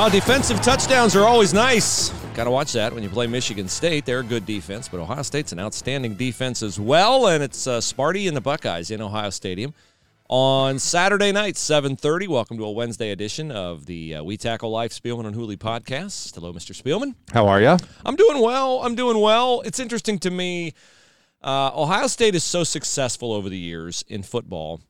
Uh, defensive touchdowns are always nice. Got to watch that when you play Michigan State. They're a good defense, but Ohio State's an outstanding defense as well. And it's uh, Sparty and the Buckeyes in Ohio Stadium on Saturday night, 7.30. Welcome to a Wednesday edition of the uh, We Tackle Life Spielman and Hooley podcast. Hello, Mr. Spielman. How are you? I'm doing well. I'm doing well. It's interesting to me. Uh, Ohio State is so successful over the years in football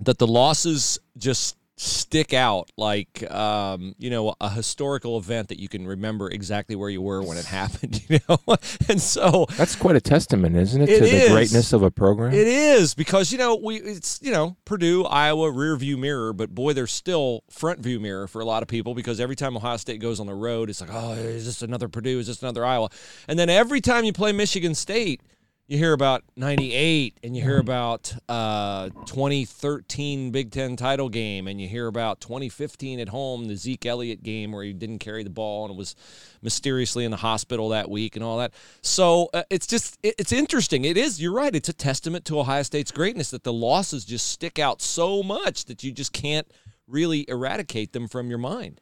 that the losses just stick out like um, you know a historical event that you can remember exactly where you were when it happened. You know, and so That's quite a testament, isn't it, It to the greatness of a program? it is because you know we it's you know Purdue, Iowa, rear view mirror, but boy, they're still front view mirror for a lot of people because every time Ohio State goes on the road, it's like, oh, is this another Purdue? Is this another Iowa? And then every time you play Michigan State, you hear about '98, and you hear about uh, 2013 Big Ten title game, and you hear about 2015 at home, the Zeke Elliott game where he didn't carry the ball and was mysteriously in the hospital that week, and all that. So uh, it's just it- it's interesting. It is. You're right. It's a testament to Ohio State's greatness that the losses just stick out so much that you just can't really eradicate them from your mind.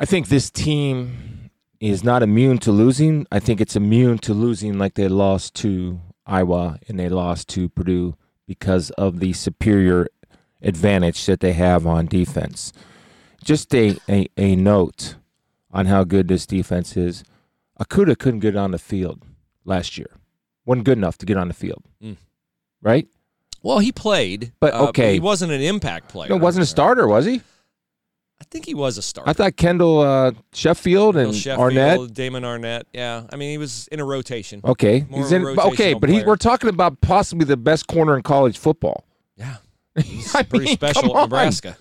I think this team is not immune to losing. I think it's immune to losing like they lost to Iowa and they lost to Purdue because of the superior advantage that they have on defense. Just a, a, a note on how good this defense is. Okudah couldn't get on the field last year. Wasn't good enough to get on the field. Mm. Right? Well, he played, But, uh, okay. he wasn't an impact player. No, wasn't a starter, was he? I think he was a starter. I thought Kendall uh, Sheffield Bill and Sheffield, Arnette. Damon Arnette. Yeah, I mean he was in a rotation. Okay, More he's in. Okay, but he, player. we're talking about possibly the best corner in college football. Yeah, he's pretty mean, special at. Nebraska.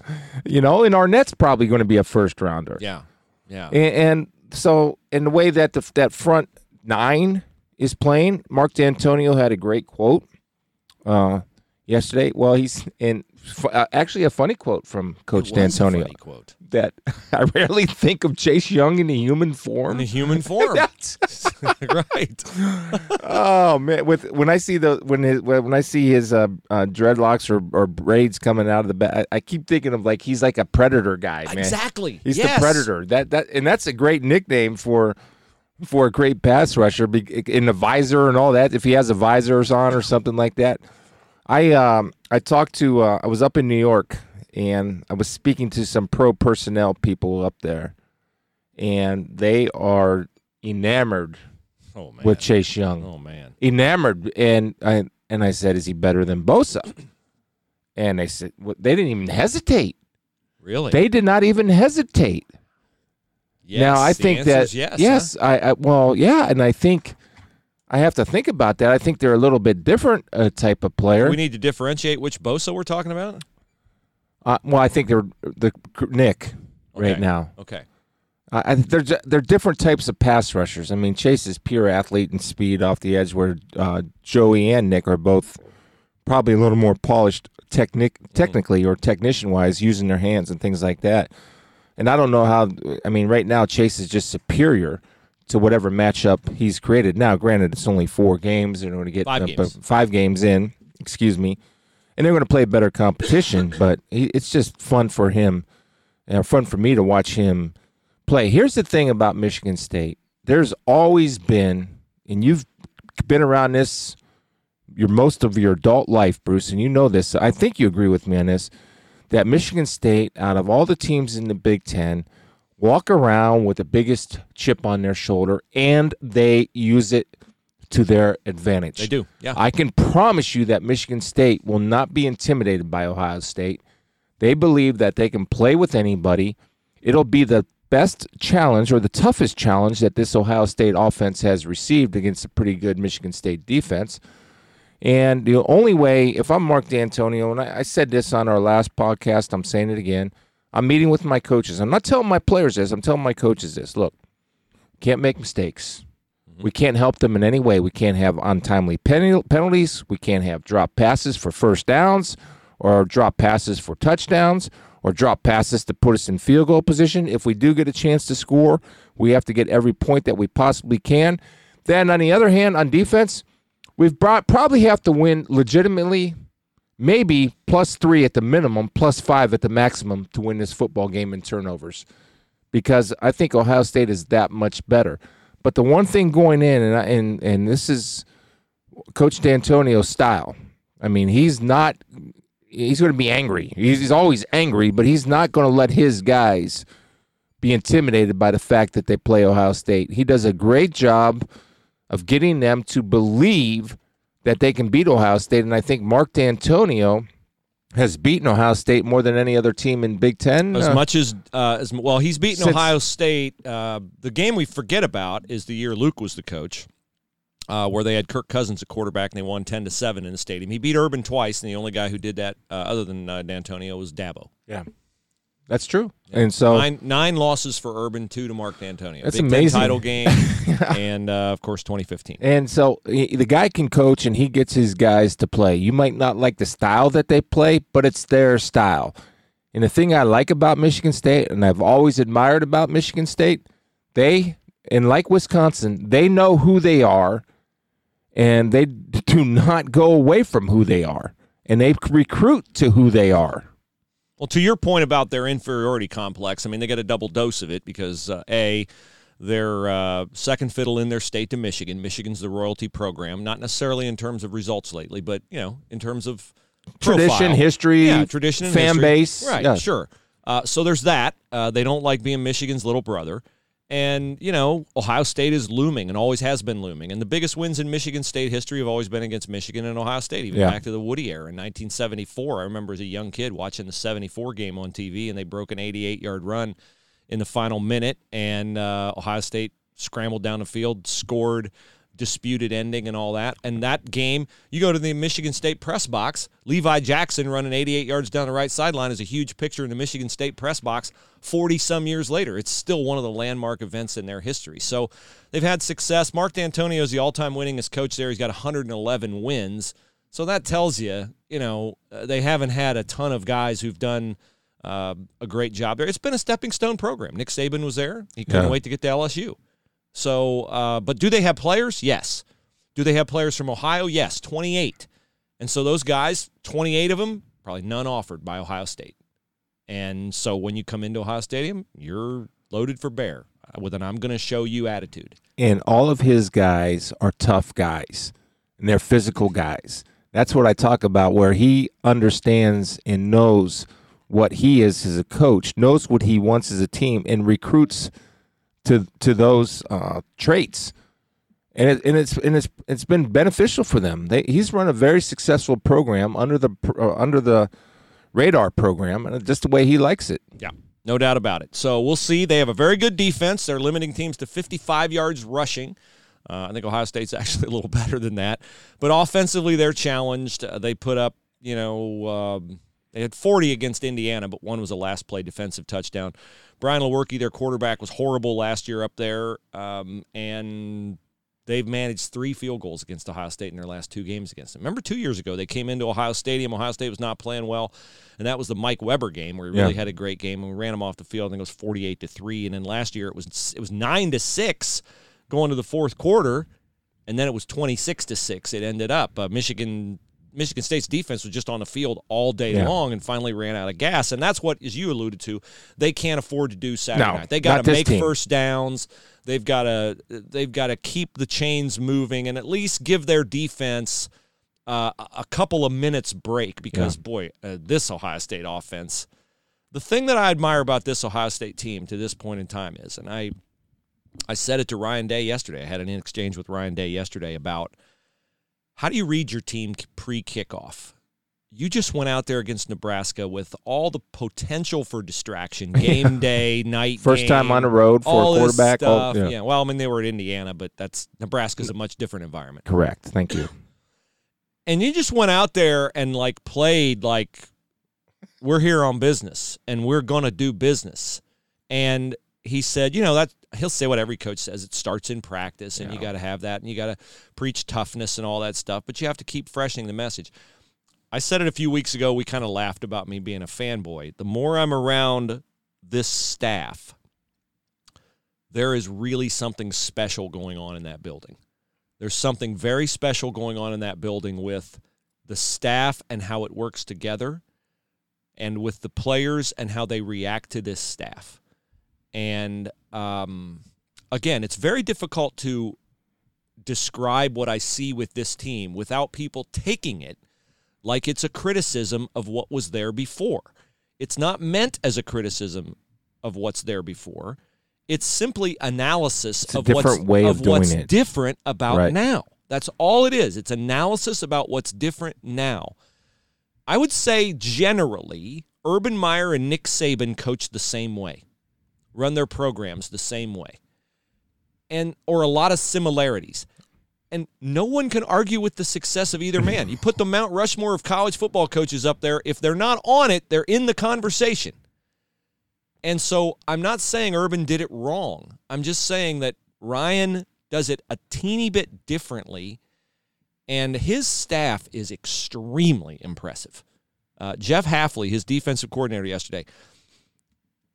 You know, and Arnette's probably going to be a first rounder. Yeah, yeah. And, and so, in the way that the that front nine is playing, Mark Dantonio had a great quote uh, yesterday. Well, he's in uh, actually a funny quote from Coach It was a Dantonio quote that I rarely think of Chase Young in the human form. in the human form. Right. oh man, with when I see the when his when I see his uh, uh, dreadlocks or, or braids coming out of the back, I, I keep thinking of like he's like a predator guy, man. Exactly. He's Yes. the predator. That that and that's a great nickname for for a great pass rusher in the visor and all that. If he has a visors on or something like that. I um I talked to uh, I was up in New York and I was speaking to some pro personnel people up there, and they are enamored Oh man. with Chase Young oh man. enamored and I and I said, "Is he better than Bosa?" And they said well, they didn't even hesitate. Really? They did not even hesitate. yes, now I think that is yes. huh? I, I well yeah, and I think I have to think about that. I think they're a little bit different uh, type of player. We need to differentiate which Bosa we're talking about. uh, well, I think they're the Nick right now. Okay. I, I, they're they're different types of pass rushers. I mean, Chase is pure athlete and speed off the edge, where uh, Joey and Nick are both probably a little more polished technic technically or technician wise, using their hands and things like that. And I don't know how. I mean, right now Chase is just superior to whatever matchup he's created. Now, granted, it's only four games. They're going to get Five uh, games. five games in. Excuse me, and they're going to play better competition. but he, it's just fun for him, and fun for me to watch him play. Here's the thing about Michigan State. There's always been, and you've been around this your most of your adult life, Bruce, and you know this. I think you agree with me on this. That Michigan State, out of all the teams in the Big Ten, walk around with the biggest chip on their shoulder, and they use it to their advantage. They do. Yeah. I can promise you that Michigan State will not be intimidated by Ohio State. They believe that they can play with anybody. It'll be the best challenge or the toughest challenge that this Ohio State offense has received against a pretty good Michigan State defense. And the only way, if I'm Mark Dantonio, and I, I said this on our last podcast, I'm saying it again. I'm meeting with my coaches. I'm not telling my players this. I'm telling my coaches this. Look, can't make mistakes. We can't help them in any way. We can't have untimely pen- penalties. We can't have drop passes for first downs or drop passes for touchdowns or drop passes to put us in field goal position. If we do get a chance to score, we have to get every point that we possibly can. Then on the other hand, on defense, we've brought, probably have to win legitimately, maybe plus three at the minimum, plus five at the maximum to win this football game in turnovers, because I think Ohio State is that much better. But the one thing going in, and I, and and this is Coach Dantonio's style. I mean, he's not. He's going to be angry. He's, he's always angry, but he's not going to let his guys be intimidated by the fact that they play Ohio State. He does a great job of getting them to believe that they can beat Ohio State, and I think Mark Dantonio has beaten Ohio State more than any other team in Big Ten. As Uh, much as uh, as well, he's beaten Since- Ohio State. Uh, the game we forget about is the year Luke was the coach, uh, where they had Kirk Cousins at quarterback and they won ten to seven in the stadium. He beat Urban twice, and the only guy who did that, uh, other than uh, Dantonio, was Dabo. yeah, that's true. And so Nine nine losses for Urban, two to Mark Dantonio. That's Big amazing. title game, and uh, of course 2015. And so he- the guy can coach and he gets his guys to play. You might not like the style that they play, but it's their style. And the thing I like about Michigan State, and I've always admired about Michigan State, they, and like Wisconsin, they know who they are and they do not go away from who they are. And they recruit to who they are. Well, to your point about their inferiority complex, I mean, they get a double dose of it because uh, a they're uh, second fiddle in their state to Michigan. Michigan's the royalty program, not necessarily in terms of results lately, but you know, in terms of Tradition, history, yeah, tradition, fan history. base. right? Yeah. Sure. Uh, so there's that. Uh, they don't like being Michigan's little brother. And, you know, Ohio State is looming and always has been looming. And the biggest wins in Michigan State history have always been against Michigan and Ohio State, even Yeah. back to the Woody era in 1974. I remember as a young kid watching the 74 game on TV, and they broke an 88 yard run in the final minute. And uh, Ohio State scrambled down the field, scored, disputed ending, and all that. And that game, you go to the Michigan State press box, Levi Jackson running 88 yards down the right sideline is a huge picture in the Michigan State press box 40 some years later. It's still one of the landmark events in their history. So they've had success. Mark Dantonio is the all time winningest coach there. He's got 111 wins. So that tells you, you know, uh, they haven't had a ton of guys who've done uh, a great job there. It's been a stepping stone program. Nick Saban was there. He couldn't Yeah. wait to get to LSU. So, uh, but do they have players? Yes. Do they have players from Ohio? Yes, 28. And so those guys, 28 of them, probably none offered by Ohio State. And so when you come into Ohio Stadium, you're loaded for bear uh, with an I'm going to show you attitude. and all of his guys are tough guys and they're physical guys. That's what I talk about where he understands and knows what he is as a coach, knows what he wants as a team and recruits to to those uh, traits. And it, and it's and it's it's been beneficial for them. They, he's run a very successful program under the uh, under the radar program and just the way he likes it. Yeah, no doubt about it. So we'll see. They have a very good defense. They're limiting teams to 55 yards rushing. Uh, I think Ohio State's actually a little better than that. But offensively, they're challenged. Uh, they put up, you know, um, they had 40 against Indiana, but one was a last play defensive touchdown. Brian Lewerke, their quarterback, was horrible last year up there. Um, and they've managed three field goals against Ohio State in their last two games against them. Remember, two years ago, they came into Ohio Stadium. Ohio State was not playing well, and that was the Mike Weber game where he really Yeah. had a great game, and we ran him off the field. I think it was forty-eight to three, and then last year it was it was nine to six going to the fourth quarter, and then it was twenty-six to six. It ended up uh, Michigan. Michigan State's defense was just on the field all day Yeah. long and finally ran out of gas. And that's what, as you alluded to, they can't afford to do Saturday No, night. They got to make team. first downs. They've got to they've got to keep the chains moving and at least give their defense uh, a- couple of minutes break because boy, uh, this Ohio State offense. The thing that I admire about this Ohio State team to this point in time is, and I I said it to Ryan Day yesterday. I had an exchange with Ryan Day yesterday about how do you read your team pre kickoff? You just went out there against Nebraska with all the potential for distraction, game day, night, First time on the road for all a quarterback. Stuff. yeah. yeah. Well, I mean, they were at Indiana, but that's Nebraska's a much different environment. Correct. Thank you. And you just went out there and like played like we're here on business and we're going to do business. And he said, you know, that he'll say what every coach says. It starts in practice and you got to have that and you got to preach toughness and all that stuff, but you have to keep freshening the message. I said it a few weeks ago. We kind of laughed about me being a fanboy. The more I'm around this staff, there is really something special going on in that building. There's something very special going on in that building with the staff and how it works together, and with the players and how they react to this staff. And um, again, it's very difficult to describe what I see with this team without people taking it like it's a criticism of what was there before. It's not meant as a criticism of what's there before. It's simply analysis It's of what's, of doing what's different about Right. now. That's all it is. It's analysis about what's different now. I would say generally, Urban Meyer and Nick Saban coach the same way, run their programs the same way, and or a lot of similarities. And no one can argue with the success of either man. You put the Mount Rushmore of college football coaches up there. If they're not on it, they're in the conversation. And so I'm not saying Urban did it wrong. I'm just saying that Ryan does it a teeny bit differently, and his staff is extremely impressive. Uh, Jeff Hafley, his defensive coordinator yesterday,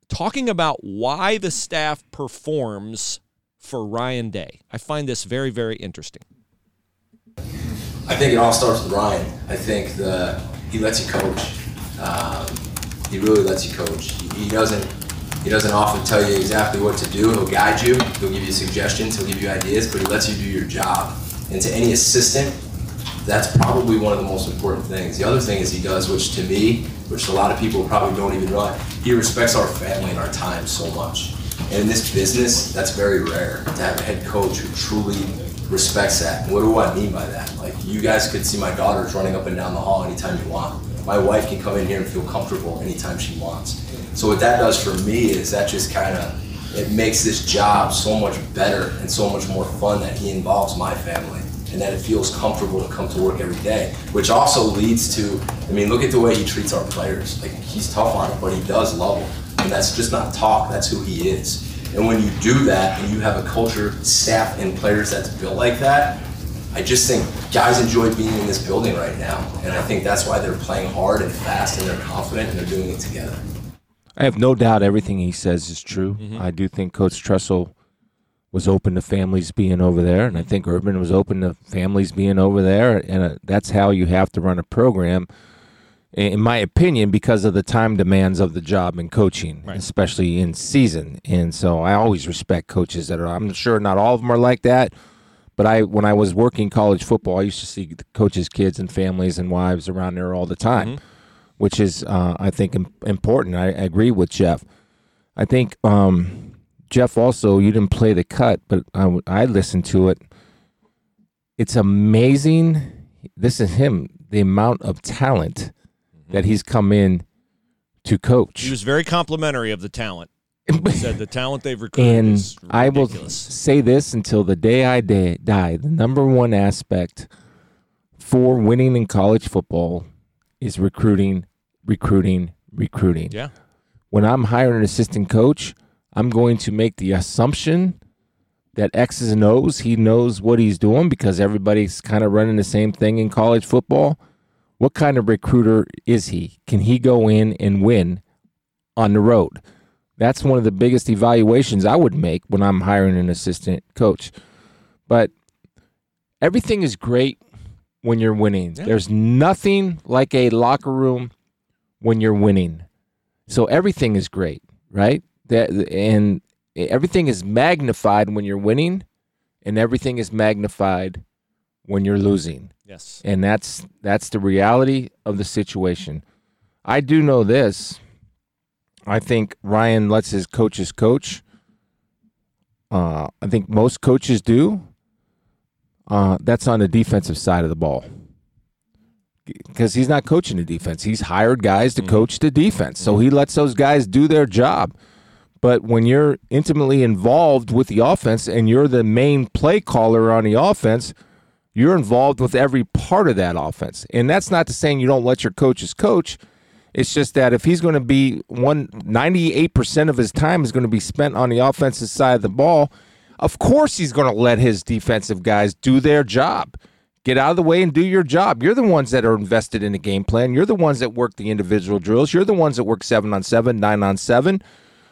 talking about why the staff performs for Ryan Day. I find this very, very interesting. I think it all starts with Ryan. I think the he lets you coach. Um, he really lets you coach. He, he doesn't he doesn't often tell you exactly what to do. He'll guide you. He'll give you suggestions. He'll give you ideas, but he lets you do your job. And to any assistant, that's probably one of the most important things. The other thing is he does, which to me, which a lot of people probably don't even realize, he respects our family and our time so much. And in this business, that's very rare to have a head coach who truly respects that. What do I mean by that? Like you guys could see my daughters running up and down the hall anytime you want. My wife can come in here and feel comfortable anytime she wants. So what that does for me is that just kind of it makes this job so much better and so much more fun that he involves my family and that it feels comfortable to come to work every day. Which also leads to, I mean, look at the way he treats our players. Like he's tough on it, but he does love them. And that's just not talk, that's who he is. And when you do that and you have a culture, staff, and players that's built like that, I just think guys enjoy being in this building right now. And I think that's why they're playing hard and fast and they're confident and they're doing it together. I have no doubt everything he says is true. Mm-hmm. I do think Coach Tressel was open to families being over there, and I think Urban was open to families being over there, and uh, that's how you have to run a program, in my opinion, because of the time demands of the job and coaching, Right. especially in season. And so I always respect coaches that are. I'm sure not all of them are like that, but I when I was working college football, I used to see the coaches' kids and families and wives around there all the time which is uh, I think im- important. I, I agree with Jeff. I think um, Jeff also you didn't play the cut, but I listened to it. It's amazing. This is him. The amount of talent mm-hmm. that he's come in to coach. He was very complimentary of the talent. He said the talent they've recruited and I will say this until the day I da- die. The number one aspect for winning in college football is recruiting, recruiting, recruiting. Yeah. When I'm hiring an assistant coach, I'm going to make the assumption that X's and O's, he knows what he's doing because everybody's kind of running the same thing in college football. What kind of recruiter is he? Can he go in and win on the road? That's one of the biggest evaluations I would make when I'm hiring an assistant coach. But everything is great when you're winning. Yeah. There's nothing like a locker room when you're winning. So everything is great, right? That and everything is magnified when you're winning and everything is magnified when you're losing Yes. and that's that's the reality of the situation. I do know this. I think Ryan lets his coaches coach. Uh, I think most coaches do. Uh, that's on the defensive side of the ball because he's not coaching the defense. He's hired guys to coach the defense, so he lets those guys do their job. But when you're intimately involved with the offense and you're the main play caller on the offense, you're involved with every part of that offense. And that's not to saying you don't let your coaches coach. It's just that if he's going to be one 98% of his time is going to be spent on the offensive side of the ball, of course he's going to let his defensive guys do their job. Get out of the way and do your job. You're the ones that are invested in the game plan. You're the ones that work the individual drills. You're the ones that work seven on seven, nine on seven,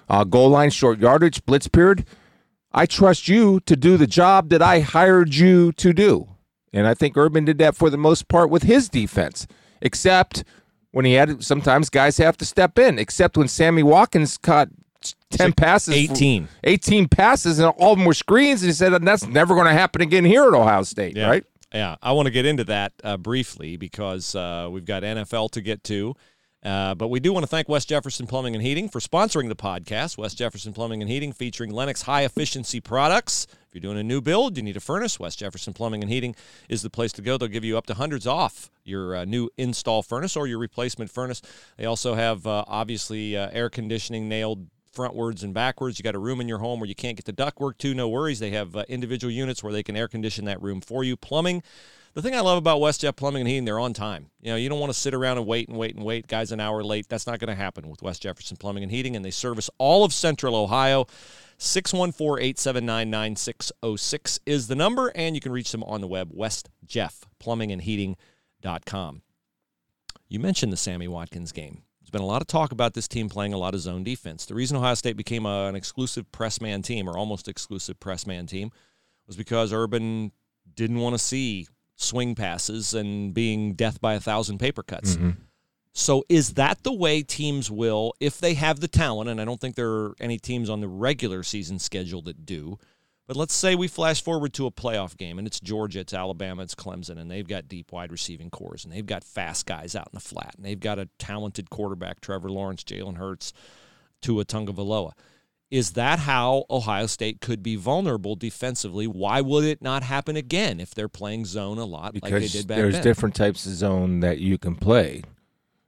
uh, goal line, short yardage, blitz period. I trust you to do the job that I hired you to do. And I think Urban did that for the most part with his defense, except when he had sometimes guys have to step in, except when Sammy Watkins caught 10 passes. 18. 18 passes, and all of them were screens. And he said, that's never going to happen again here at Ohio State, Yeah. right? Yeah, I want to get into that uh, briefly because uh, we've got NFL to get to. Uh, but we do want to thank West Jefferson Plumbing and Heating for sponsoring the podcast. West Jefferson Plumbing and Heating featuring Lennox high efficiency products. If you're doing a new build, you need a furnace. West Jefferson Plumbing and Heating is the place to go. They'll give you up to hundreds off your uh, new install furnace or your replacement furnace. They also have uh, obviously uh, air conditioning nailed frontwards and backwards. You got a room in your home where you can't get the ductwork to, no worries. They have uh, individual units where they can air condition that room for you. Plumbing. The thing I love about West Jeff Plumbing and Heating, they're on time. You know, you don't want to sit around and wait and wait and wait. Guys, an hour late. That's not going to happen with West Jefferson Plumbing and Heating, and they service all of Central Ohio. 614 879 9606 is the number, and you can reach them on the web, westjeffplumbingandheating.com. You mentioned the Sammy Watkins game. There's been a lot of talk about this team playing a lot of zone defense. The reason Ohio State became a, an exclusive press man team, or almost exclusive press man team, was because Urban didn't want to see swing passes and being death by a thousand paper cuts. Mm-hmm. So is that the way teams will, if they have the talent, and I don't think there are any teams on the regular season schedule that do, but let's say we flash forward to a playoff game and it's Georgia, it's Alabama, it's Clemson, and they've got deep wide receiving cores and they've got fast guys out in the flat and they've got a talented quarterback, Trevor Lawrence, Jalen Hurts, Tua Tagovailoa. Is that how Ohio State could be vulnerable defensively? Why would it not happen again if they're playing zone a lot like they did back there's then? different types of zone that you can play.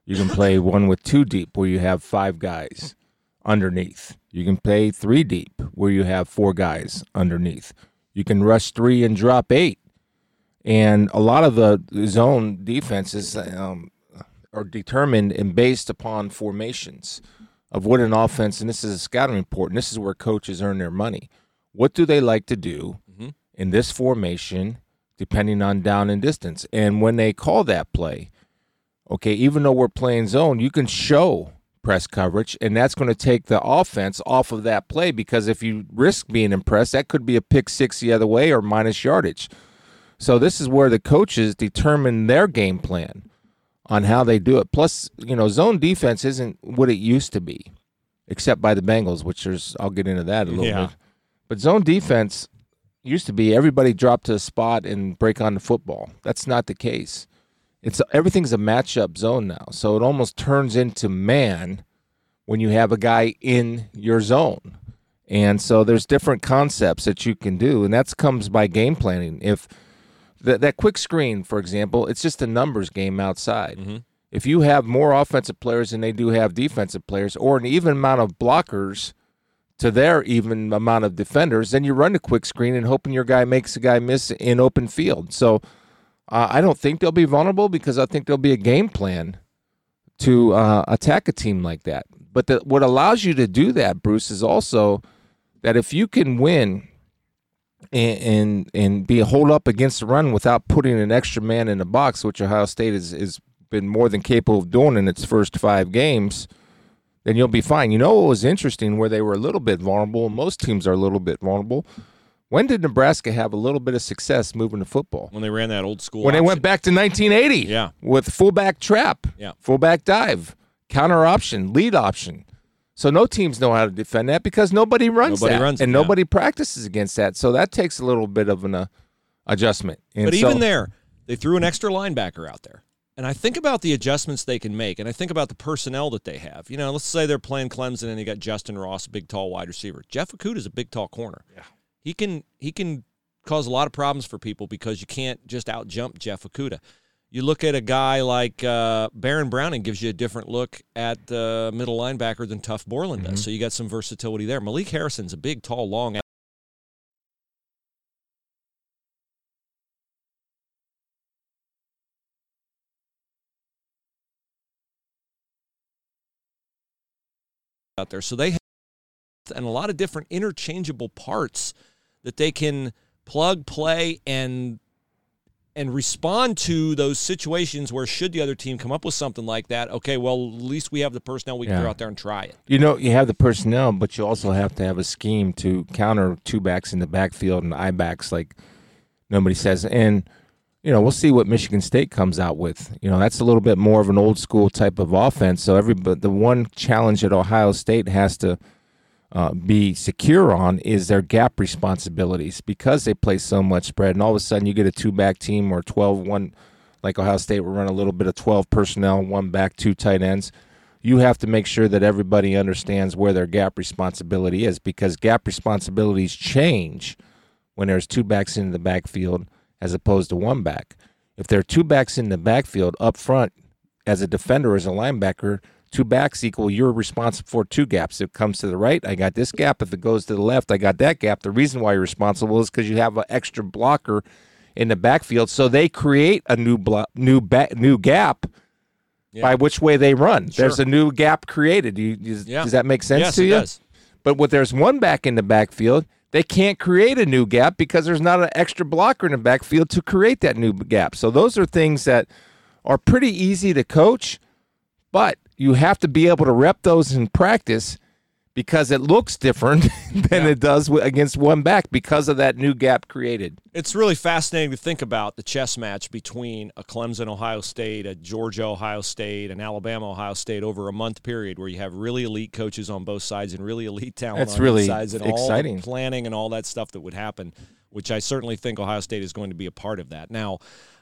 You can play one with two deep where you have five guys underneath. You can play three deep where you have four guys underneath. You can rush three and drop eight. And a lot of the zone defenses um, are determined and based upon formations of what an offense, and this is a scouting report, and this is where coaches earn their money. What do they like to do Mhm. in this formation, depending on down and distance? And when they call that play, okay, even though we're playing zone, you can show press coverage, and that's going to take the offense off of that play because if you risk being impressed, that could be a pick six the other way or minus yardage. So this is where the coaches determine their game plan on how they do it. Plus, you know, zone defense isn't what it used to be, except by the Bengals, which there's I'll get into that a little Yeah. bit. But zone defense used to be everybody drop to a spot and break on the football. That's not the case. It's everything's a matchup zone now, so it almost turns into man when you have a guy in your zone. And so there's different concepts that you can do, and that comes by game planning. If that that quick screen, for example, it's just a numbers game outside. Mhm. If you have more offensive players than they do have defensive players, or an even amount of blockers to their even amount of defenders, then you run the quick screen and hoping your guy makes a guy miss in open field. So uh, I don't think they'll be vulnerable because I think there'll be a game plan to uh, attack a team like that. But the, what allows you to do that, Bruce, is also that if you can win and and, and be a hold up against the run without putting an extra man in the box, which Ohio State has, has been more than capable of doing in its first five games, then you'll be fine. You know what was interesting where they were a little bit vulnerable, most teams are a little bit vulnerable. When did Nebraska have a little bit of success moving the football? when they ran that old school when they went back to 1980 Yeah. with fullback trap, Yeah. fullback dive, counter option, lead option. So no teams know how to defend that because nobody runs Nobody that, runs it, and yeah. nobody practices against that. So that takes a little bit of an uh, adjustment. And But so- even there, they threw an extra linebacker out there. And I think about the adjustments they can make, and I think about the personnel that they have. You know, let's say they're playing Clemson and you got Justyn Ross, big tall wide receiver. Jeff is a big tall corner. Yeah. He can he can cause a lot of problems for people because you can't just out jump Jeff Okudah. You look at a guy like uh, Baron Browning gives you a different look at the middle linebacker than Tuf Borland does. So you got some versatility there. Malik Harrison's a big, tall, long out there. So they have and a lot of different interchangeable parts that they can plug, play, and and respond to those situations where should the other team come up with something like that, okay, well at least we have the personnel we can Yeah. go out there and try it. You know, you have the personnel, but you also have to have a scheme to counter two backs in the backfield and eye backs, like nobody says. And you know, we'll see what Michigan State comes out with. You know, that's a little bit more of an old school type of offense. So every but the one challenge that Ohio State has to uh, be secure on is their gap responsibilities because they play so much spread. And all of a sudden, you get a two back team or 12 one, like Ohio State will run a little bit of 12 personnel, one back, two tight ends. You have to make sure that everybody understands where their gap responsibility is because gap responsibilities change when there's two backs in the backfield as opposed to one back. If there are two backs in the backfield up front, as a defender, as a linebacker, two backs equal you're responsible for two gaps. If it comes to the right, I got this gap. If it goes to the left, I got that gap. The reason why you're responsible is because you have an extra blocker in the backfield, so they create a new blo- new ba- new gap by which way they run. There's a new gap created. You, does, Yeah. does that make sense yes, to it you? does. But when there's one back in the backfield, they can't create a new gap because there's not an extra blocker in the backfield to create that new gap. So those are things that are pretty easy to coach, but you have to be able to rep those in practice because it looks different than it does against one back because of that new gap created. It's really fascinating to think about the chess match between a Clemson Ohio State, a Georgia Ohio State, an Alabama Ohio State over a month period where you have really elite coaches on both sides and really elite talent That's on really both sides and all exciting. the planning and all that stuff that would happen, which I certainly think Ohio State is going to be a part of that. Now,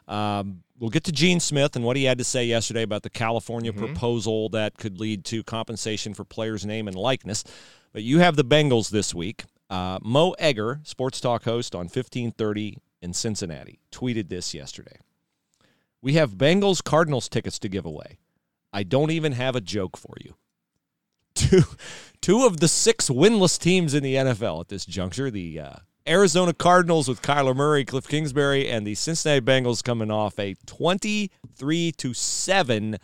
um, we'll get to Gene Smith and what he had to say yesterday about the California Mm-hmm. proposal that could lead to compensation for players' name and likeness. But you have the Bengals this week. Uh, Mo Egger, sports talk host on 1530 in Cincinnati, tweeted this yesterday. We have Bengals Cardinals tickets to give away. I don't even have a joke for you. Two, two of the six winless teams in the NFL at this juncture, the uh, Arizona Cardinals with Kyler Murray, Cliff Kingsbury, and the Cincinnati Bengals coming off a 23 to 7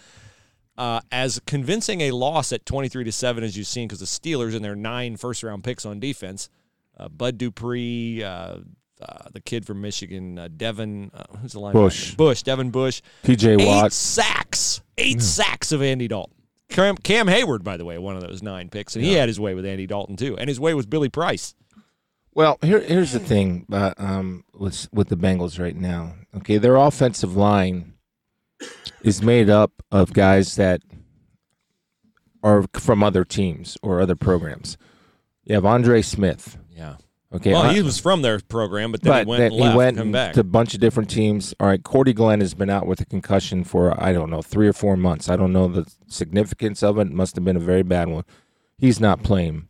uh, as convincing a loss at 23 to 7 as you've seen because the Steelers and their nine first round picks on defense, uh, Bud Dupree, uh, uh, the kid from Michigan, uh, Devin, uh, who's the line? Bush. Bush, Devin Bush. TJ Eight Watt. sacks, eight sacks of Andy Dalton. Cam, Cam Heyward, by the way, one of those nine picks, and he had his way with Andy Dalton too, and his way with Billy Price. Well, here, here's the thing uh, um, with with the Bengals right now. Okay, their offensive line is made up of guys that are from other teams or other programs. You have Andre Smith. Yeah. Okay, Well, he was from their program, but then but he went then left he went and back. to a bunch of different teams. All right, Cordy Glenn has been out with a concussion for I don't know three or four months. I don't know the significance of it. It must have been a very bad one. He's not playing.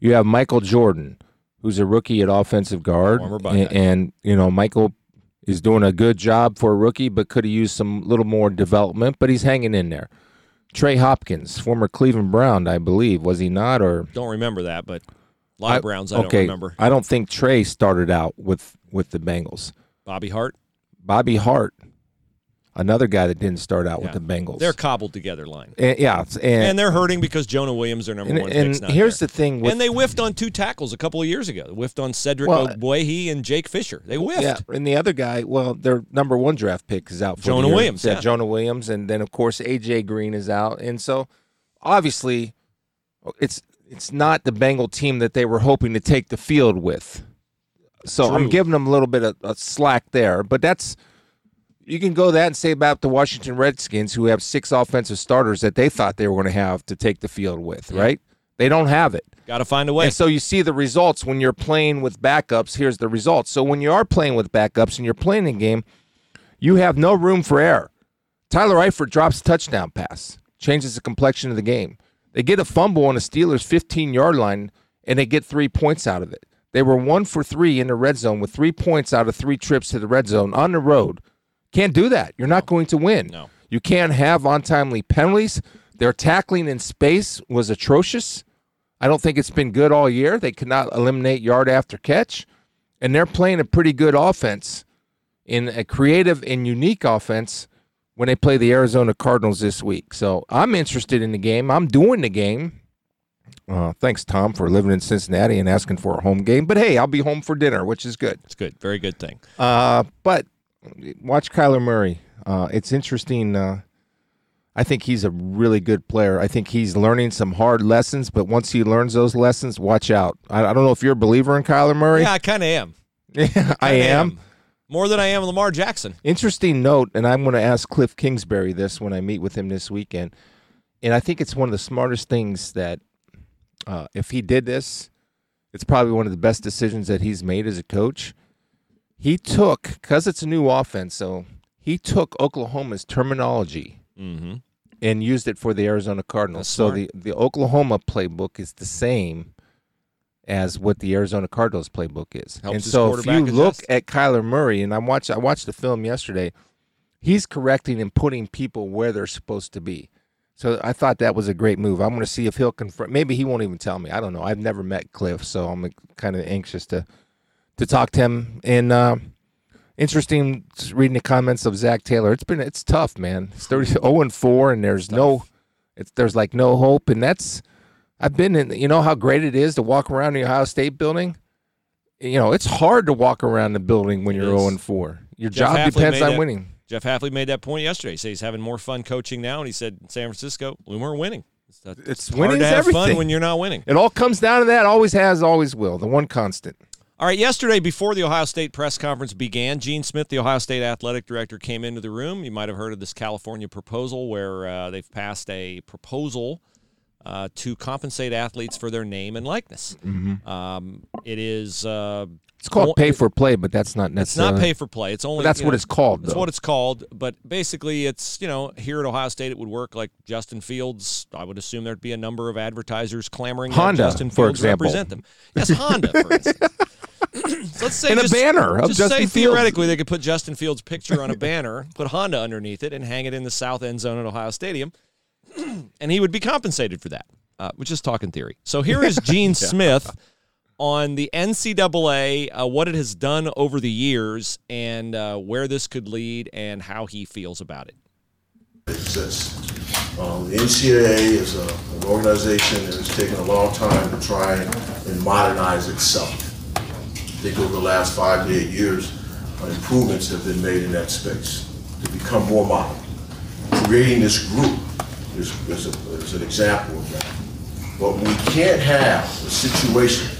You have Michael Jordan, who's a rookie at offensive guard, and, and you know Michael is doing a good job for a rookie, but could have used some little more development. But he's hanging in there. Trey Hopkins, former Cleveland Brown, I believe, was he not? Or don't remember that, but a lot of Browns I okay, don't remember. I don't think Trey started out with with the Bengals. Bobby Hart. Bobby Hart, another guy that didn't start out Yeah. with the Bengals. They're cobbled together line. and, yeah, And and they're hurting because Jonah Williams, their number and, one and here's there. the thing with and they whiffed on two tackles a couple of years ago. They whiffed on Cedric Well, Ogbuehi and Jake Fisher. They whiffed. yeah, and the other guy, well, their number one draft pick is out. For Jonah. Williams, yeah. Jonah Williams, and then of course AJ Green is out, and so obviously it's it's not the Bengal team that they were hoping to take the field with. So I'm giving them a little bit of, of slack there, but that's you can go that and say about the Washington Redskins, who have six offensive starters that they thought they were going to have to take the field with, right? They don't have it. Got to find a way. And so you see the results when you're playing with backups. Here's the results. So when you are playing with backups and you're playing a game, you have no room for error. Tyler Eifert drops a touchdown pass, changes the complexion of the game. They get a fumble on the Steelers' 15 yard line, and they get three points out of it. They were one for three in the red zone with three points out of three trips to the red zone on the road. Can't do that. You're not going to win. No. You can't have untimely penalties. Their tackling in space was atrocious. I don't think it's been good all year. They could not eliminate yard after catch, and they're playing a pretty good offense in a creative and unique offense when they play the Arizona Cardinals this week. So I'm interested in the game. I'm doing the game. Uh, thanks, Tom, for living in Cincinnati and asking for a home game. But hey, I'll be home for dinner, which is good. it's good. Very good thing. Uh, but watch Kyler Murray. Uh, it's interesting. Uh, I think he's a really good player. I think he's learning some hard lessons, but once he learns those lessons, watch out. I, I don't know if you're a believer in Kyler Murray. Yeah, I kind of am. Yeah, I Kinda am. More than I am Lamar Jackson. Interesting note, and I'm going to ask Cliff Kingsbury this when I meet with him this weekend. And I think it's one of the smartest things that uh, if he did this, it's probably one of the best decisions that he's made as a coach. He took, because it's a new offense, so he took Oklahoma's terminology Mm-hmm. and used it for the Arizona Cardinals. So the, the Oklahoma playbook is the same as what the Arizona Cardinals playbook is. Helps and so if you quarterback look at Kyler Murray, and I watched I watched the film yesterday, he's correcting and putting people where they're supposed to be. So I thought that was a great move. I'm going to see if he'll confirm. Maybe he won't even tell me. I don't know. I've never met Cliff, so I'm kind of anxious to to talk to him. And uh, interesting reading the comments of Zac Taylor. It's been it's tough, man. It's 30, 0 and four, and there's no, it's there's like no hope. And that's I've been in. You know how great it is to walk around the Ohio State building. You know it's hard to walk around the building when It you're is. 0 and four. Your Jeff job Hafley depends on that- winning. Jeff Hafley made that point yesterday. He said he's having more fun coaching now, and he said in San Francisco, we weren't winning. It's, It's winning to is have fun everything. when you're not winning. It all comes down to that. Always has, always will. The one constant. All right, yesterday before the Ohio State press conference began, Gene Smith, the Ohio State athletic director, came into the room. You might have heard of this California proposal where uh, they've passed a proposal uh, to compensate athletes for their name and likeness. Um, it is. Uh, It's called pay for play, but that's not necessarily. it's not pay for play. It's only. that's what know, it's called. That's what it's called. But basically, it's, you know, here at Ohio State, it would work like Justin Fields. I would assume there'd be a number of advertisers clamoring Honda, that Justin for Fields example. represent them. Yes, Honda, for instance. So let's say And a just, banner of just Justin say Fields. theoretically they could put Justin Fields' picture on a banner, put Honda underneath it, and hang it in the south end zone at Ohio Stadium, and he would be compensated for that. Uh, we're just talking theory. So here is Gene Smith on the NCAA, uh, what it has done over the years, and uh, where this could lead, and how he feels about it. exists. Um, the NCAA is a, an organization that has taken a long time to try and modernize itself. I think over the last five to eight years, improvements have been made in that space to become more modern. Creating this group is, is, a, is an example of that. But we can't have a situation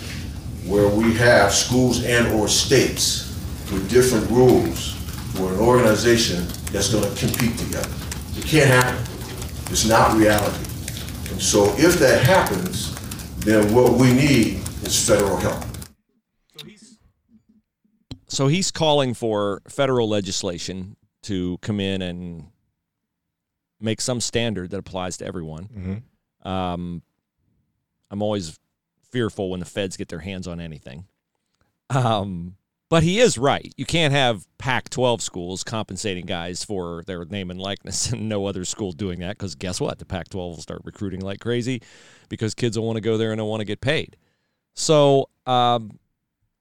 where we have schools and or states with different rules for an organization that's gonna compete together. It can't happen. It's not reality. And so if that happens, then what we need is federal help. So he's calling for federal legislation to come in and make some standard that applies to everyone. Um, I'm always fearful when the feds get their hands on anything. Um, but he is right. You can't have Pac 12 schools compensating guys for their name and likeness and no other school doing that because guess what? The Pac 12 will start recruiting like crazy because kids will want to go there and they'll want to get paid. So, um,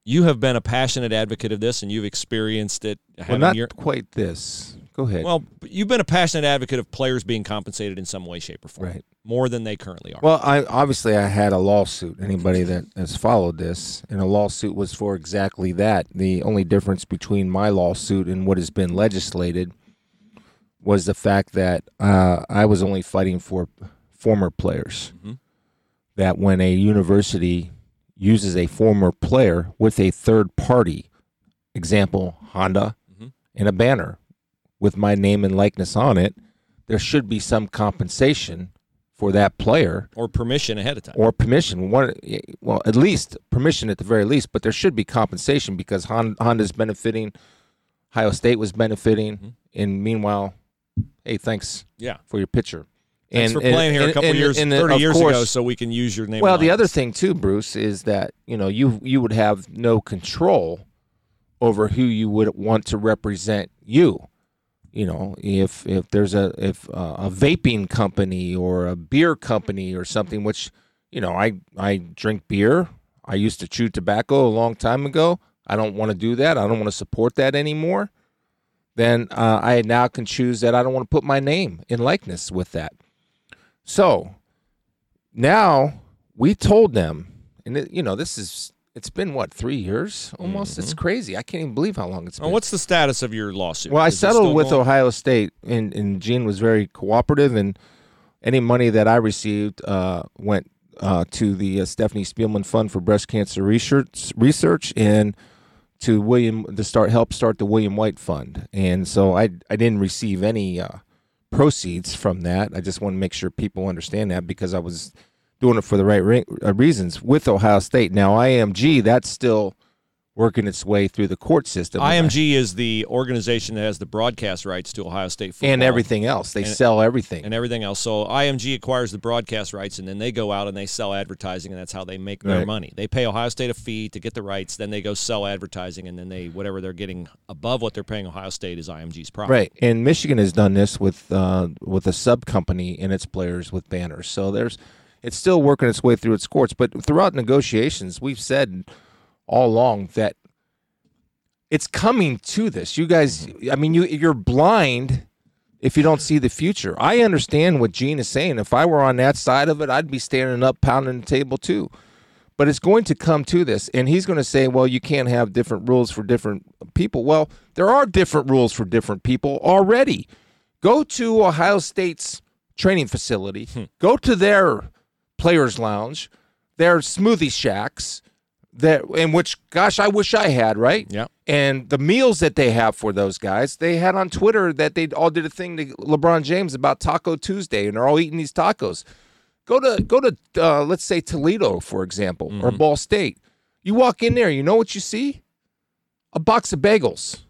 you have been a passionate advocate of this and you've experienced it. Well, not your, quite this. Go ahead. well, you've been a passionate advocate of players being compensated in some way, shape, or form, Right. more than they currently are. Well, I obviously I had a lawsuit. Anybody that has followed this, and a lawsuit was for exactly that. The only difference between my lawsuit and what has been legislated was the fact that uh, I was only fighting for former players. That when a university uses a former player with a third party, example Honda, and a banner with my name and likeness on it, there should be some compensation for that player or permission ahead of time. or permission. One, well, at least permission at the very least, but there should be compensation because Hon- Honda's benefiting, Ohio State was benefiting, Mm-hmm. and meanwhile, hey, thanks yeah. for your picture. Thanks and, for playing here a couple and- years, and, 30 of years course- ago, so we can use your name. Well, the other thing too, Bruce, is that you know you you would have no control over who you would want to represent you. You know, if if there's a if uh, a vaping company or a beer company or something, which you know, I I drink beer. I used to chew tobacco a long time ago. I don't want to do that. I don't want to support that anymore. Then uh, I now can choose that I don't want to put my name in likeness with that. So now we told them, and it, you know, this is it's been what three years almost. It's crazy. I can't even believe how long it's been. And what's the status of your lawsuit? Well, I Is it settled with going- Ohio State, and, and Gene was very cooperative, and any money that I received uh, went uh, to the uh, Stephanie Spielman Fund for Breast Cancer Research, research and to William to start help start the William White Fund. And so I I didn't receive any uh, proceeds from that. I just want to make sure people understand that because I was doing it for the right re- uh, reasons with Ohio State. Now IMG, that's still working its way through the court system. IMG is the organization that has the broadcast rights to Ohio State football and everything else. They And- sell everything. and everything else. So IMG acquires the broadcast rights, and then they go out and they sell advertising, and that's how they make their Right. money. They pay Ohio State a fee to get the rights, then they go sell advertising, and then they whatever they're getting above what they're paying Ohio State is IMG's profit. Right, and Michigan has done this with uh, with a sub company and its players with banners. So there's, it's still working its way through its courts. But throughout negotiations, we've said all along that it's coming to this. You guys, mm-hmm. I mean, you you're blind if you don't see the future. I understand what Gene is saying. If I were on that side of it, I'd be standing up, pounding the table too. But it's going to come to this, and he's going to say, "Well, you can't have different rules for different people." Well, there are different rules for different people already. Go to Ohio State's training facility. Hmm. Go to their players' lounge, their smoothie shacks, that in which, gosh, I wish I had right. Yeah. And the meals that they have for those guys, they had on Twitter that they all did a thing to LeBron James about Taco Tuesday, and they're all eating these tacos. Go to go to uh, let's say Toledo, for example, or Mm-hmm. Ball State. You walk in there, you know what you see? A box of bagels.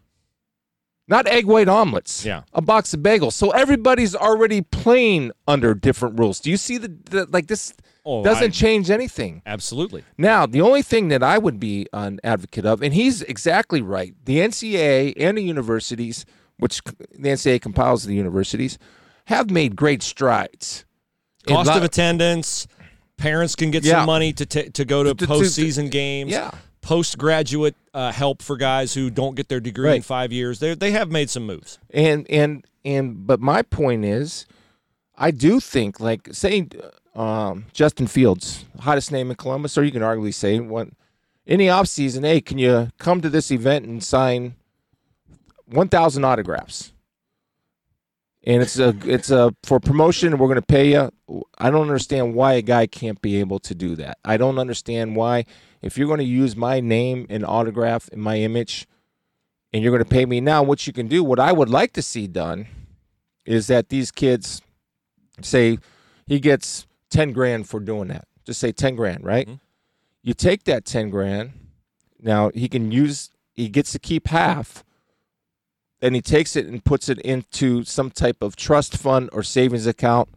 Not egg white omelets. Yeah. A box of bagels. So everybody's already playing under different rules. Do you see the, the like this Oh, doesn't I- change anything. Absolutely. Now, the only thing that I would be an advocate of, and he's exactly right, the NCAA and the universities, which the NCAA compiles the universities, have made great strides. in Cost of attendance. Parents can get Yeah. some money to ta to go to, To- to- postseason games. Yeah. Postgraduate uh, help for guys who don't get their degree in Right. five years. They they have made some moves. and and and but my point is i do think like say um, justin fields hottest name in columbus or you can arguably say one in the offseason hey can you come to this event and sign 1000 autographs? And it's a it's a for promotion we're going to pay you i don't understand why a guy can't be able to do that. I don't understand why if you're going to use my name and autograph and my image and you're going to pay me now what you can do what i would like to see done is that these kids say he gets 10 grand for doing that. Just say 10 grand right? Mm-hmm. You take that 10 grand now he can use he gets to keep half then he takes it and puts it into some type of trust fund or savings account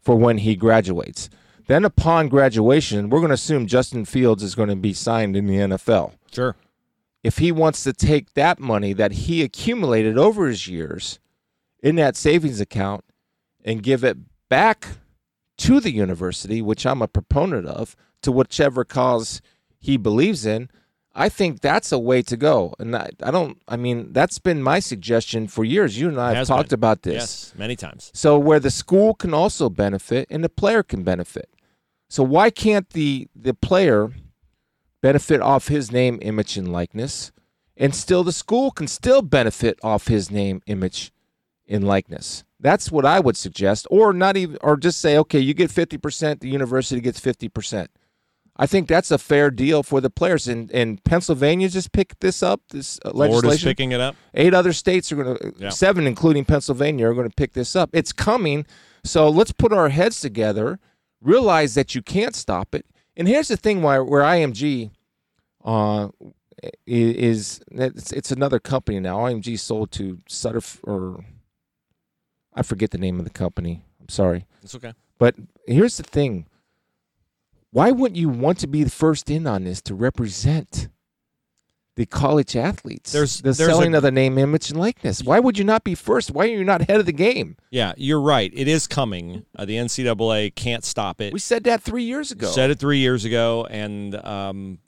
for when he graduates. Then upon graduation we're going to assume justin fields is going to be signed in the nfl Sure. if he wants to take that money that he accumulated over his years in that savings account and give it back to the university, which I'm a proponent of, to whichever cause he believes in, I think that's a way to go. And I, I don't, I mean, that's been my suggestion for years. You and I have talked been. about this. Yes, many times. So where the school can also benefit and the player can benefit. So why can't the the player benefit off his name, image, and likeness, and still the school can still benefit off his name, image, and likeness? That's what I would suggest, or not even, or just say, okay, you get fifty percent, the university gets fifty percent. I think that's a fair deal for the players. And and Pennsylvania just picked this up. This uh, Florida's legislation. picking it up. Eight other states are going to, Yeah. seven including Pennsylvania, are going to pick this up. It's coming. So let's put our heads together, realize that you can't stop it. And here's the thing why where IMG uh, is it's, it's another company now. IMG sold to Sutter or I forget the name of the company. I'm sorry. It's okay. But here's the thing. Why wouldn't you want to be the first in on this to represent the college athletes? There's- the there's a- selling of the name, image, and likeness. Why would you not be first? Why are you not head of the game? Yeah, you're right. It is coming. Uh, the NCAA can't stop it. We said that three years ago. Said it three years ago, and um,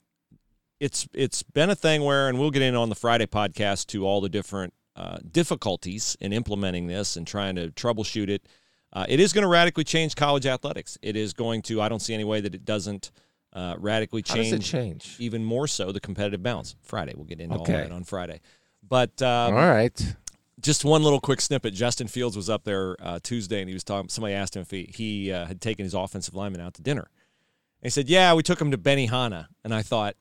it's it's been a thing where, and we'll get in on the Friday podcast to all the different uh, difficulties in implementing this and trying to troubleshoot it. Uh, it is going to radically change college athletics. It is going to. I don't see any way that it doesn't uh, radically How does it change, change? even more so the competitive balance. Friday, we'll get into all that on Friday. But um, All right. just one little quick snippet. Justin Fields was up there uh, Tuesday, and he was talking. Somebody asked him if he he uh, had taken his offensive lineman out to dinner. And he said, "Yeah, we took him to Benny Benihana." And I thought,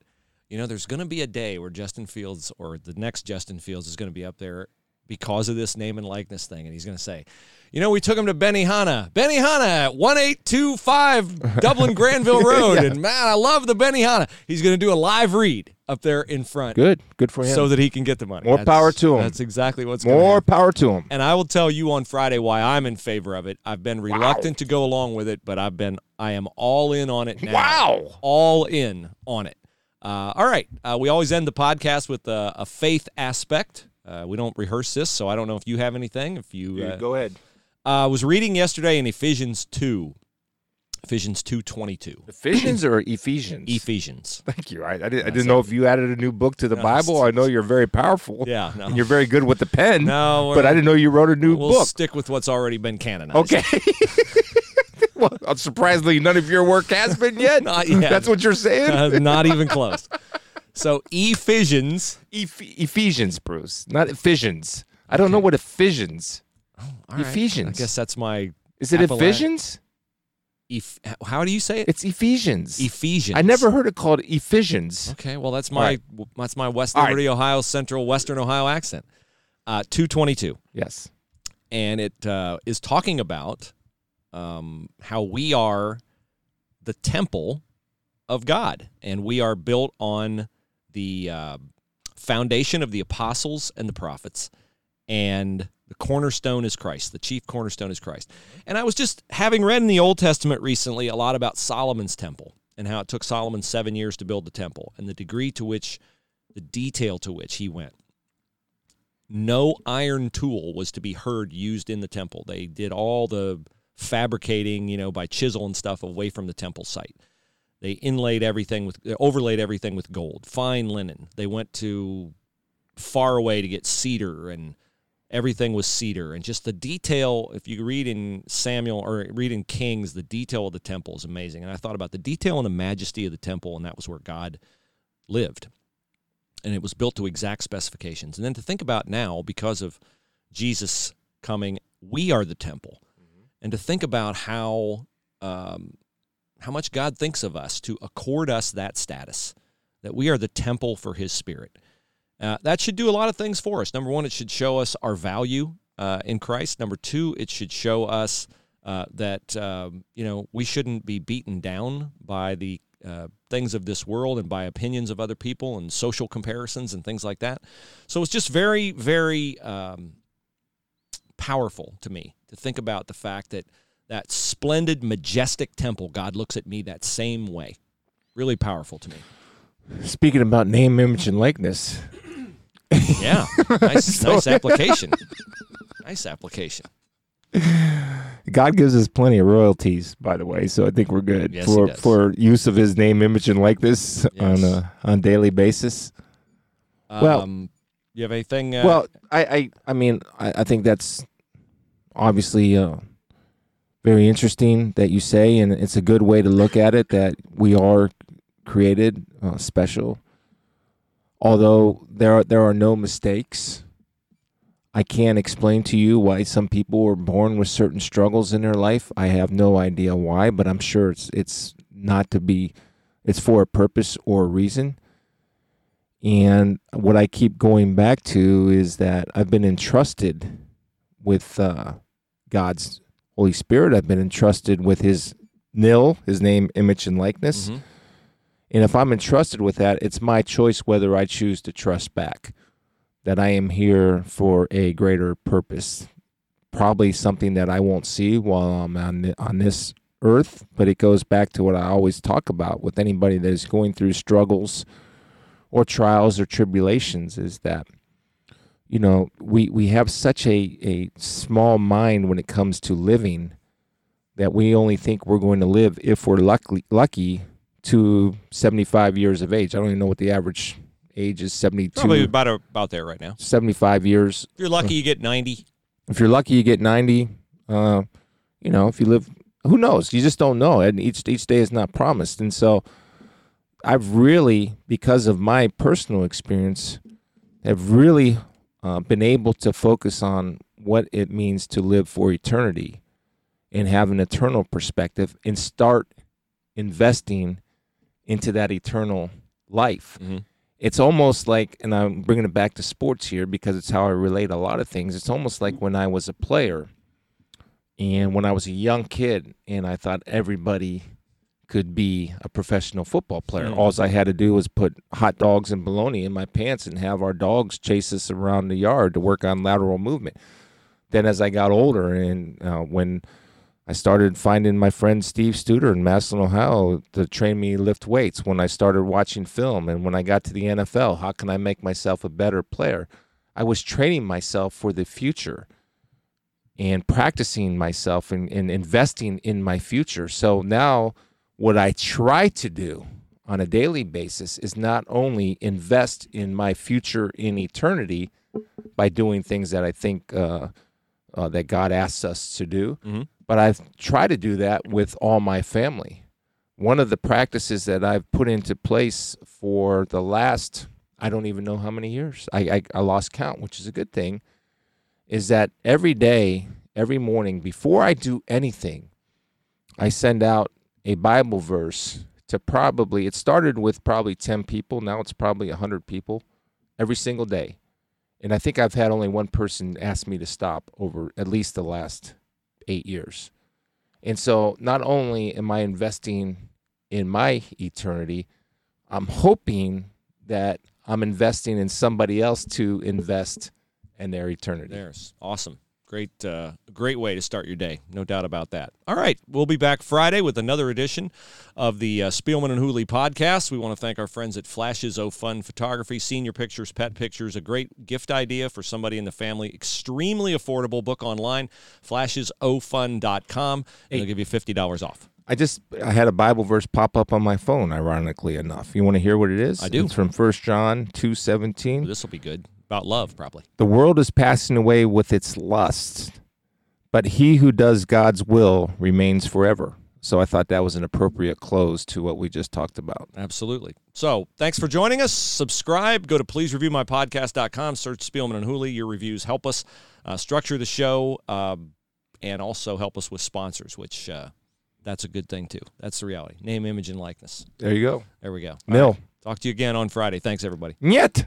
you know, there's going to be a day where Justin Fields or the next Justin Fields is going to be up there because of this name and likeness thing, and he's going to say, "You know, we took him to Benihana, Benihana at one eight two five Dublin Granville Road, and man, I love the Benny Benihana." He's going to do a live read up there in front, Good. Good for him. so that he can get the money. More That's- power to him. That's exactly what's going on. More power to him. and I will tell you on Friday why I'm in favor of it. I've been reluctant to go along with it, but I've been I am all in on it now. Wow. All in on it. Uh, all right. Uh, we always end the podcast with a, a faith aspect. Uh, we don't rehearse this, so I don't know if you have anything. If you, uh, Go ahead. I was reading yesterday in Ephesians two, Ephesians two twenty two. Ephesians or Ephesians? Ephesians. Thank you. I, I, didn't, I didn't know if you added a new book to the No, Bible. I know you're very powerful. Yeah, no. And you're very good with the pen. No, But I didn't know you wrote a new We'll book. stick with what's already been canonized. Okay. well, surprisingly, none of your work has been yet. Not yet. That's what you're saying. Uh, not even close. So Ephesians. Eph- Ephesians, Bruce, not Ephesians. I don't know what Ephesians. All right. Ephesians. I guess that's my. Is it Ephesians? Eph- how do you say it? It's Ephesians. Ephesians. I never heard it called Ephesians. Okay, well that's my right. that's my West All right. Liberty, Ohio Central, Western Ohio accent. Uh, Two twenty two, Yes. and it uh, is talking about um, how we are the temple of God, and we are built on the uh, foundation of the apostles and the prophets, and the cornerstone is Christ. The chief cornerstone is Christ. And I was just having read in the Old Testament recently a lot about Solomon's temple and how it took Solomon seven years to build the temple and the degree to which, the detail to which he went. No iron tool was to be heard used in the temple. They did all the fabricating, you know, by chisel and stuff away from the temple site. They inlaid everything with, overlaid everything with gold, fine linen. They went to far away to get cedar and everything was cedar. And just the detail if you read in samuel or read in kings the detail of the temple is amazing. And i thought about the detail and the majesty of the temple and that was where god lived. And it was built to exact specifications. And then to think about now because of jesus coming we are the temple and to think about how um, how much god thinks of us to accord us that status that we are the temple for his spirit uh, that should do a lot of things for us. Number one, it should show us our value uh, in Christ. Number two, it should show us uh, that um, you know we shouldn't be beaten down by the uh, things of this world and by opinions of other people and social comparisons and things like that. So it's just very, very um, powerful to me to think about the fact that that splendid, majestic temple, God looks at me that same way. Really powerful to me. Speaking about name, image, and likeness, Yeah, nice, nice application. Nice application. God gives us plenty of royalties, by the way. So I think we're good Yes, for for use of His name, image, and likeness on a on daily basis. Well- um, you have anything? Uh, well, I, I, I mean, I, I think that's obviously uh, very interesting that you say, and it's a good way to look at it that we are created uh, special. Although there are, there are no mistakes, I can't explain to you why some people were born with certain struggles in their life. I have no idea why, but I'm sure it's it's not to be, it's for a purpose or a reason. And what I keep going back to is that I've been entrusted with uh, God's Holy Spirit. I've been entrusted with His nil, His name, image, and likeness. mhm. And if I'm entrusted with that, it's my choice whether I choose to trust back that I am here for a greater purpose. Probably something that I won't see while I'm on, thi- on this earth, but it goes back to what I always talk about with anybody that is going through struggles or trials or tribulations is that you know we we have such a a small mind when it comes to living that we only think we're going to live if we're lucky lucky to 75 years of age. I don't even know what the average age is 72 probably about about there right now. 75 years. If you're lucky, you get ninety. If you're lucky you get 90 uh you know, if you live who knows? You just don't know and each each day is not promised. And so I've really, because of my personal experience, have really uh, been able to focus on what it means to live for eternity and have an eternal perspective and start investing into that eternal life. Mhm. It's almost like, and I'm bringing it back to sports here because it's how I relate a lot of things. It's almost like when I was a player and when I was a young kid and I thought everybody could be a professional football player. Mm. All I had to do was put hot dogs and bologna in my pants and have our dogs chase us around the yard to work on lateral movement. Then, as I got older and uh, when I started finding my friend Steve Studer in Massillon, Ohio to train me lift weights, when I started watching film and when I got to the NFL, how can I make myself a better player? I was training myself for the future and practicing myself and, and investing in my future. So now, what I try to do on a daily basis is not only invest in my future in eternity by doing things that I think uh, uh, that God asks us to do, Mhm. but I try to do that with all my family. One of the practices that I've put into place for the last, I don't even know how many years, I, I, I lost count, which is a good thing, is that every day, every morning, before I do anything, I send out a Bible verse to probably, it started with probably 10 people. Now it's probably 100 people every single day. And I think I've had only one person ask me to stop over at least the last eight years. And so not only am I investing in my eternity, I'm hoping that I'm investing in somebody else to invest in their eternity. There's awesome. Great, uh, great way to start your day. No doubt about that. All right, we'll be back Friday with another edition of the uh, Spielman and Hooley podcast. We want to thank our friends at Flashes O Fun Photography, Senior Pictures, Pet Pictures. A great gift idea for somebody in the family. Extremely affordable. Book online, flashesofun.com, and they'll give you fifty dollars off. I just I had a Bible verse pop up on my phone, ironically enough. You want to hear what it is? I do. It's from 1 John two seventeen. This will be good. About love, probably. The world is passing away with its lusts, but he who does God's will remains forever. So I thought that was an appropriate close to what we just talked about. Absolutely. So thanks for joining us. Subscribe. Go to pleasereviewmypodcast.com. Search Spielman and Hooley. Your reviews help us uh, structure the show uh, and also help us with sponsors, which uh, that's a good thing too. That's the reality. Name, image, and likeness. There you go. There we go. Mill. right. Talk to you again on Friday. Thanks, everybody. Nyet.